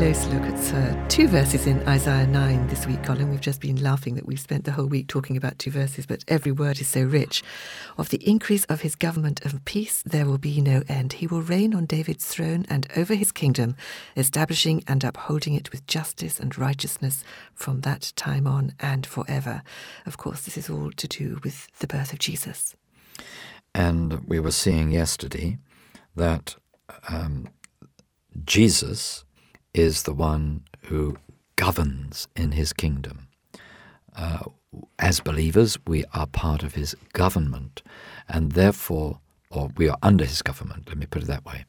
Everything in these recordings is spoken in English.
Close look at uh, two verses in Isaiah 9 this week, Colin. We've just been laughing that we've spent the whole week talking about two verses, but every word is so rich. Of the increase of his government of peace, there will be no end. He will reign on David's throne and over his kingdom, establishing and upholding it with justice and righteousness from that time on and forever. Of course, this is all to do with the birth of Jesus. And we were seeing yesterday that um, Jesus is the one who governs in his kingdom. Uh, as believers, we are part of his government, and therefore, or we are under his government, let me put it that way.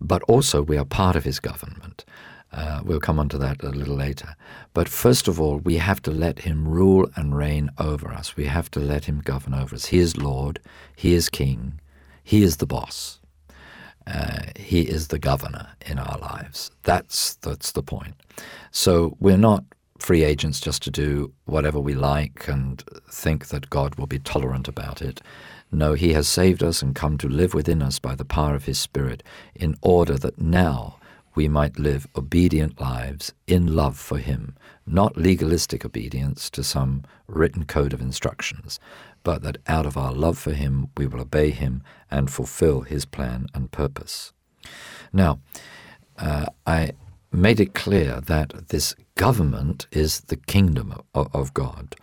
But also, we are part of his government. Uh, we'll come on to that a little later. But first of all, we have to let him rule and reign over us. We have to let him govern over us. He is Lord, he is King, he is the boss. Uh, he is the governor in our lives. That's that's the point. So we're not free agents just to do whatever we like and think that God will be tolerant about it. No, He has saved us and come to live within us by the power of His Spirit in order that now we might live obedient lives in love for Him, not legalistic obedience to some written code of instructions, but that out of our love for Him we will obey Him and fulfill His plan and purpose. Now, uh, I made it clear that this government is the kingdom of, of God,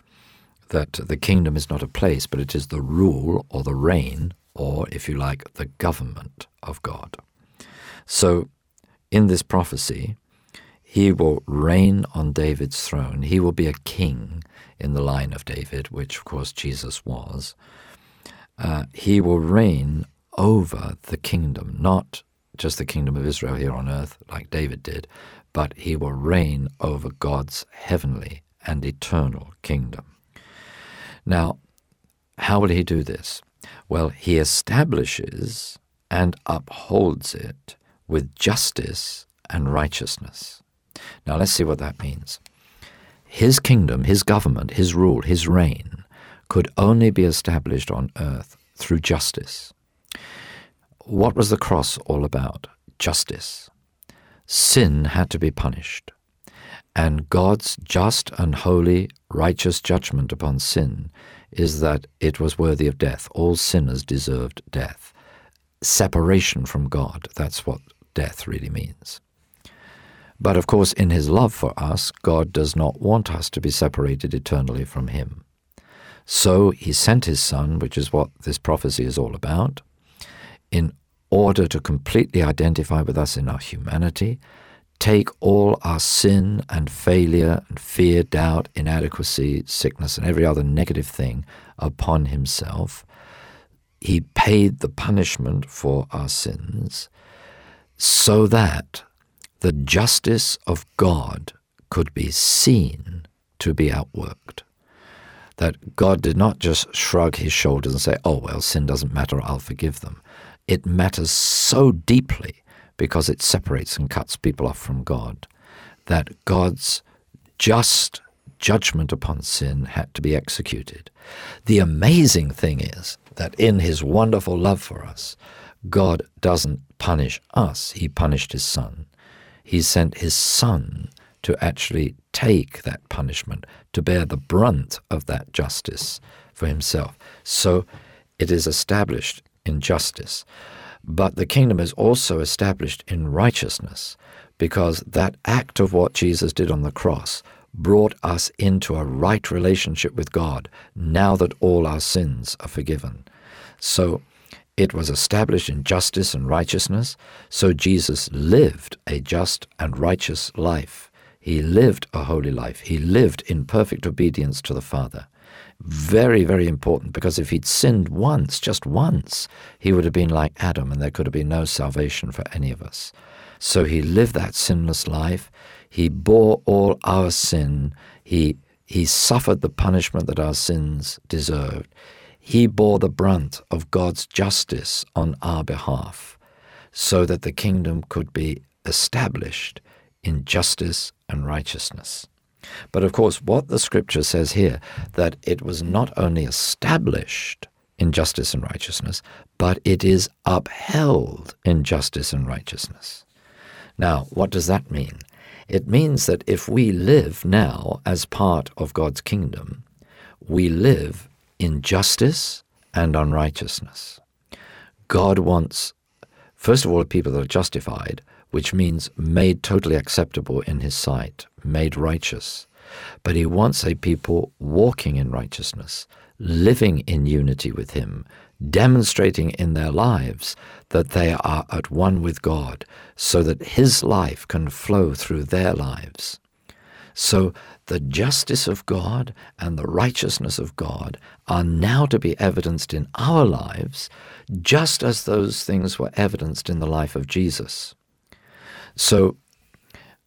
that the kingdom is not a place, but it is the rule or the reign, or if you like, the government of God. So, in this prophecy, he will reign on David's throne. He will be a king in the line of David, which of course Jesus was. Uh, he will reign over the kingdom, not just the kingdom of Israel here on earth, like David did, but he will reign over God's heavenly and eternal kingdom. Now, how will he do this? Well, he establishes and upholds it with justice and righteousness. Now let's see what that means. His kingdom, his government, his rule, his reign could only be established on earth through justice. What was the cross all about? Justice. Sin had to be punished. And God's just and holy, righteous judgment upon sin is that it was worthy of death. All sinners deserved death. Separation from God, that's what death really means. But of course, in his love for us, God does not want us to be separated eternally from him. So he sent his Son, which is what this prophecy is all about, in order to completely identify with us in our humanity, take all our sin and failure and fear, doubt, inadequacy, sickness, and every other negative thing upon himself. He paid the punishment for our sins so that the justice of God could be seen to be outworked. That God did not just shrug his shoulders and say, oh, well, sin doesn't matter, I'll forgive them. It matters so deeply because it separates and cuts people off from God that God's just judgment upon sin had to be executed. The amazing thing is that in his wonderful love for us, God doesn't punish us, he punished his son he sent his son to actually take that punishment, to bear the brunt of that justice for himself. So it is established in justice. But the kingdom is also established in righteousness because that act of what Jesus did on the cross brought us into a right relationship with God now that all our sins are forgiven. So it was established in justice and righteousness, so Jesus lived a just and righteous life. He lived a holy life. He lived in perfect obedience to the Father. Very, very important because if he'd sinned once, just once, he would have been like Adam and there could have been no salvation for any of us. So he lived that sinless life. He bore all our sin. He, he suffered the punishment that our sins deserved. He bore the brunt of God's justice on our behalf so that the kingdom could be established in justice and righteousness. But of course, what the scripture says here, that it was not only established in justice and righteousness, but it is upheld in justice and righteousness. Now, what does that mean? It means that if we live now as part of God's kingdom, we live in justice and unrighteousness. God wants, first of all, people that are justified, which means made totally acceptable in His sight, made righteous. But He wants a people walking in righteousness, living in unity with Him, demonstrating in their lives that they are at one with God, so that His life can flow through their lives. So the justice of God and the righteousness of God are now to be evidenced in our lives, just as those things were evidenced in the life of Jesus. So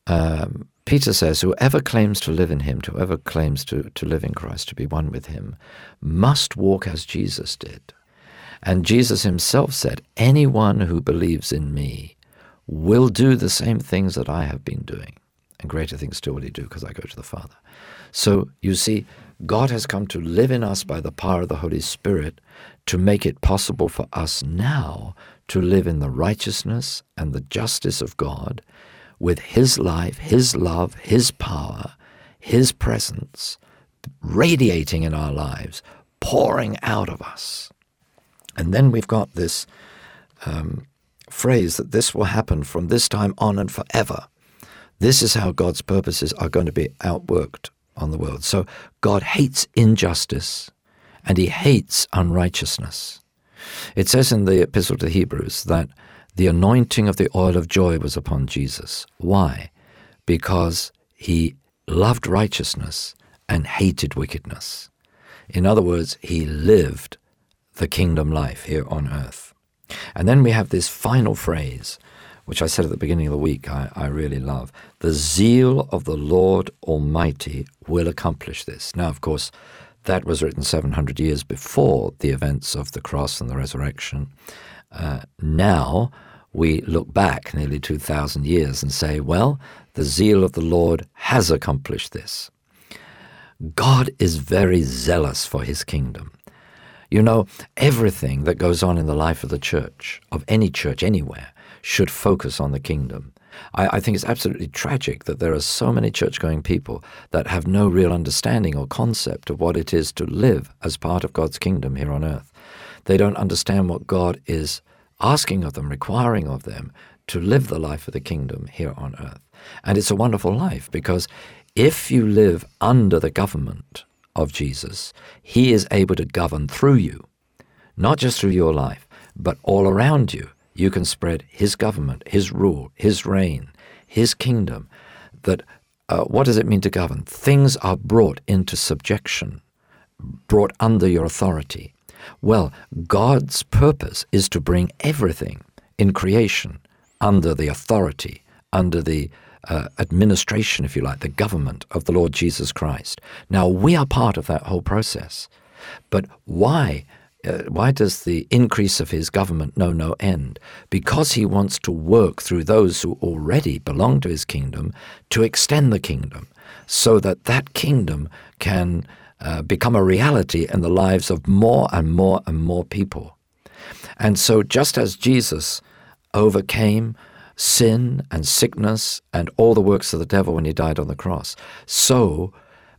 um, Peter says, Whoever claims to live in him, whoever claims to, to live in Christ, to be one with him, must walk as Jesus did. And Jesus himself said, Anyone who believes in me will do the same things that I have been doing. And greater things still will he do because I go to the Father. So you see, God has come to live in us by the power of the Holy Spirit to make it possible for us now to live in the righteousness and the justice of God with His life, His love, His power, His presence radiating in our lives, pouring out of us. And then we've got this um, phrase that this will happen from this time on and forever. This is how God's purposes are going to be outworked on the world. So God hates injustice and he hates unrighteousness. It says in the Epistle to Hebrews that the anointing of the oil of joy was upon Jesus. Why? Because he loved righteousness and hated wickedness. In other words, he lived the kingdom life here on earth. And then we have this final phrase, which I said at the beginning of the week, I, I, really love. The zeal of the Lord Almighty will accomplish this. Now, of course, that was written 700 years before the events of the cross and the resurrection. Uh, now we look back nearly 2,000 years and say, well, the zeal of the Lord has accomplished this. God is very zealous for his kingdom. You know, everything that goes on in the life of the church, of any church anywhere, should focus on the kingdom. I, I think it's absolutely tragic that there are so many church going people that have no real understanding or concept of what it is to live as part of God's kingdom here on earth. They don't understand what God is asking of them, requiring of them to live the life of the kingdom here on earth. And it's a wonderful life because if you live under the government of Jesus, He is able to govern through you, not just through your life, but all around you you can spread his government, his rule, his reign, his kingdom. That uh, what does it mean to govern? Things are brought into subjection, brought under your authority. Well, God's purpose is to bring everything in creation under the authority, under the uh, administration, if you like, the government of the Lord Jesus Christ. Now, we are part of that whole process. But why uh, why does the increase of his government know no end? Because he wants to work through those who already belong to his kingdom to extend the kingdom so that that kingdom can uh, become a reality in the lives of more and more and more people. And so, just as Jesus overcame sin and sickness and all the works of the devil when he died on the cross, so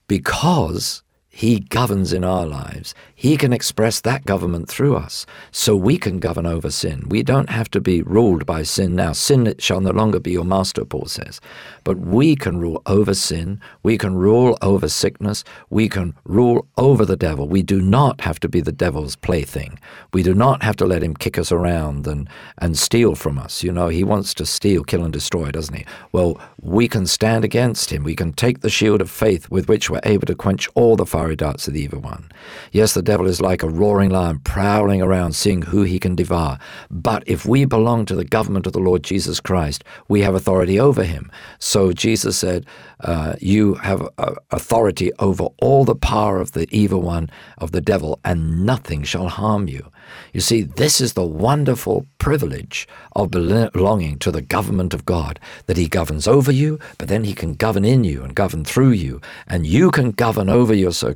because he governs in our lives. He can express that government through us so we can govern over sin. We don't have to be ruled by sin now. Sin shall no longer be your master, Paul says. But we can rule over sin. We can rule over sickness. We can rule over the devil. We do not have to be the devil's plaything. We do not have to let him kick us around and, and steal from us. You know, he wants to steal, kill, and destroy, doesn't he? Well, we can stand against him. We can take the shield of faith with which we're able to quench all the fire fiery darts of the evil one. Yes, the devil is like a roaring lion prowling around, seeing who he can devour. But if we belong to the government of the Lord Jesus Christ, we have authority over him. So Jesus said, uh, You have uh, authority over all the power of the evil one, of the devil, and nothing shall harm you. You see, this is the wonderful privilege of belonging to the government of God, that He governs over you, but then He can govern in you and govern through you, and you can govern over your circumstances.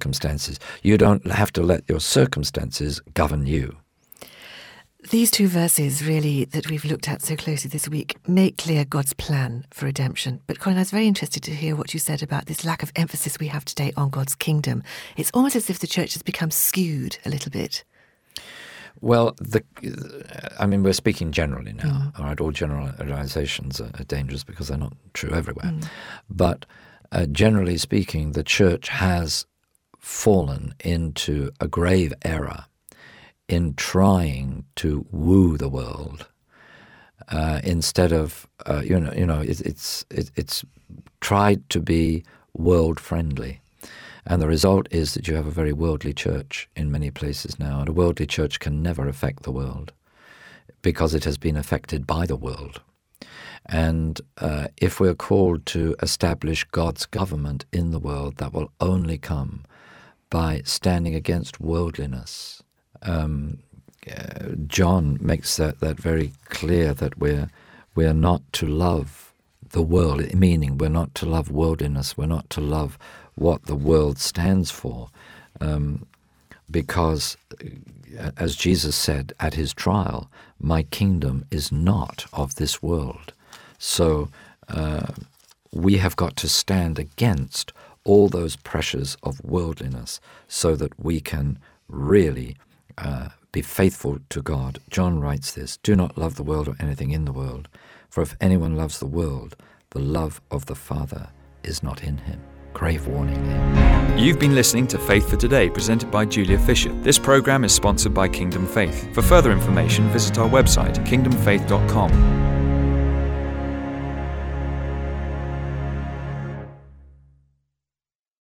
You don't have to let your circumstances govern you. These two verses, really, that we've looked at so closely this week, make clear God's plan for redemption. But Colin, I was very interested to hear what you said about this lack of emphasis we have today on God's kingdom. It's almost as if the church has become skewed a little bit. Well, the, I mean, we're speaking generally now. Mm. All right, all generalizations are, are, dangerous because they're not true everywhere. Mm. But uh, generally speaking, the church has fallen into a grave error in trying to woo the world uh, instead of uh, you know you know it, it's it, it's tried to be world friendly. And the result is that you have a very worldly church in many places now. And a worldly church can never affect the world because it has been affected by the world. And uh, if we're called to establish God's government in the world, that will only come by standing against worldliness um, uh, John makes that, that very clear that we're, we're not to love the world, meaning we're not to love worldliness, we're not to love what the world stands for. Um, because, uh, as Jesus said at his trial, my kingdom is not of this world. So uh, we have got to stand against all those pressures of worldliness so that we can really uh, be faithful to God. John writes this Do not love the world or anything in the world, for if anyone loves the world, the love of the Father is not in him. Grave warning there. You've been listening to Faith for Today, presented by Julia Fisher. This program is sponsored by Kingdom Faith. For further information, visit our website, kingdomfaith.com.